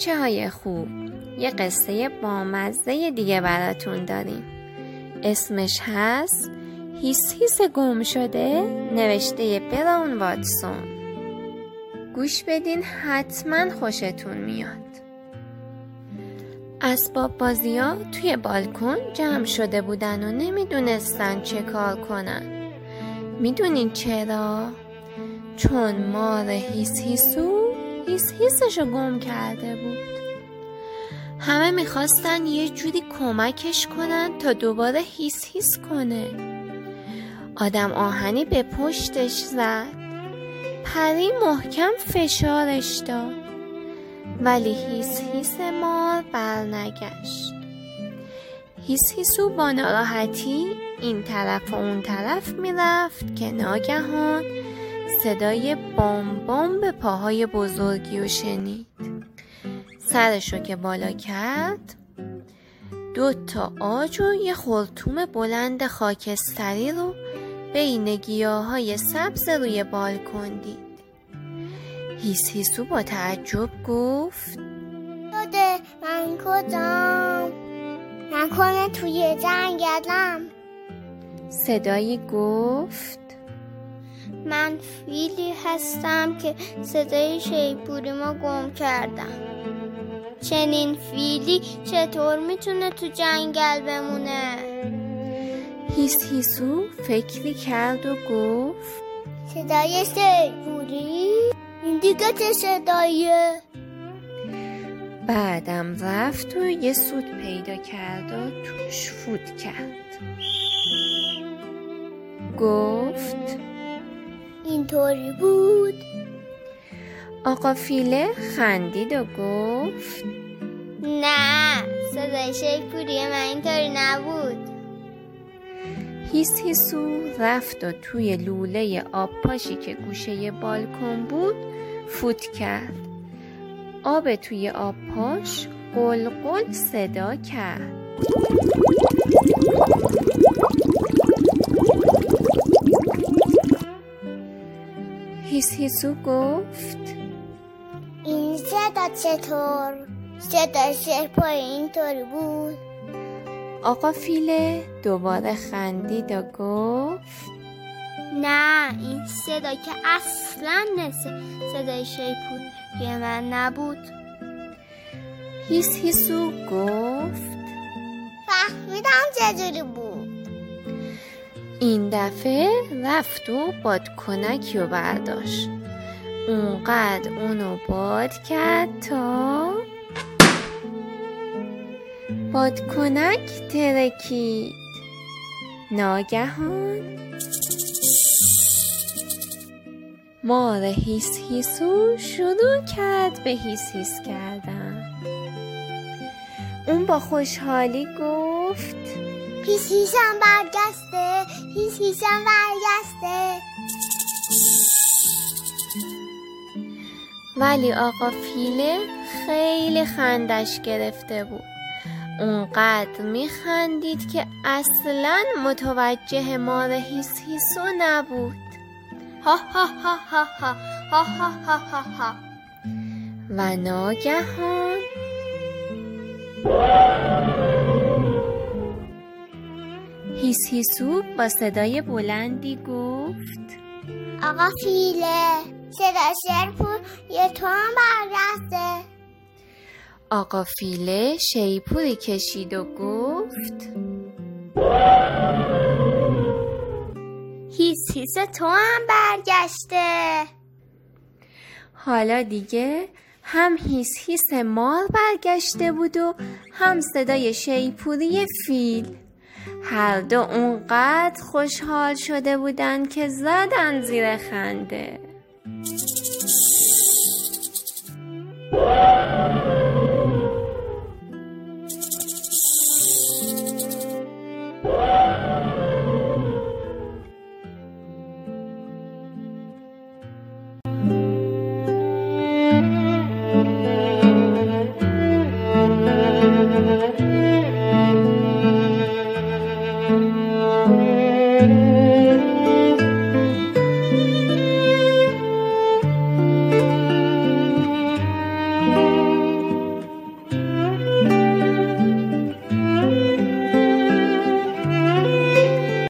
بچه های خوب. یه قصه بامزه دیگه براتون داریم. اسمش هست هیس هیس گم شده نوشته براون واتسون. گوش بدین حتما خوشتون میاد. اسباب بازی ها توی بالکن جمع شده بودن و نمی‌دونستن چه کار کنن. می‌دونین چرا؟ چون مار هیس هیسو هیس هیسشو گم کرده بود. همه می‌خواستن یه جوری کمکش کنن تا دوباره هیس هیس کنه. آدم آهنی به پشتش زد. پری محکم فشارش داد. ولی هیس هیس مار برنگشت. هیس هیسو با ناراحتی این طرف و اون طرف می‌رفت که ناگهان صدای بام بام به پاهای بزرگی و شنید. سرشو که بالا کرد دو تا آج و یه خورتوم بلند خاکستری رو بین گیاه های سبز روی بالکن دید. هیس هیسو با تعجب گفت داده من کجام؟ نکنه توی جنگلم. صدایی گفت من فیلی هستم که صدای شیپوری ما گم کردم. چنین فیلی چطور می‌تونه تو جنگل بمونه؟ هیس هیسو فکری کرد و گفت صدای شیپوری؟ این دیگه چه صداییه؟ بعدم رفت و یه سود پیدا کرد و توش فوت کرد. گفت اینطوری بود؟ آقا فیله خندید و گفت نه صدای شیپوری من اینطوری نبود. هیس هیسو رفت و توی لوله آب پاشی که گوشه بالکن بود فوت کرد. آب توی آب پاش قلقل صدا کرد. هیسو گفت این صدا چطور؟ صدا شیپوری اینطوری بود. آقا فیله دوباره خندید و گفت نه این صدا که اصلا نسه. صدای شیپوری من نبود. هیس هیسو گفت فهمیدم چجوری بود. این دفعه رفت و بادکنکی رو برداشت. اونقدر اونو باد کرد تا بادکنک ترکید. ناگهان. مار هیس هیسو شروع کرد به هیس هیس کردن. اون با خوشحالی گفت هیس هیسم برگشته هیس هیسم برگشته. ولی آقا فیله خیلی خندش گرفته بود. اونقدر میخندید که اصلا متوجه مار هیس هیسو نبود. ها ها ها ها ها ها ها ها ها ها. و ناگهان هیس هیسو با صدای بلندی گفت آقا فیله. صدا شیپور یه تو هم برگشته آقا فیله شیپوری کشید و گفت هیس هیس تو هم برگشته. حالا دیگه هم هیس هیس مار برگشته بود و هم صدای شیپوری فیل. هر دو اونقدر خوشحال شده بودن که زدن زیر خنده.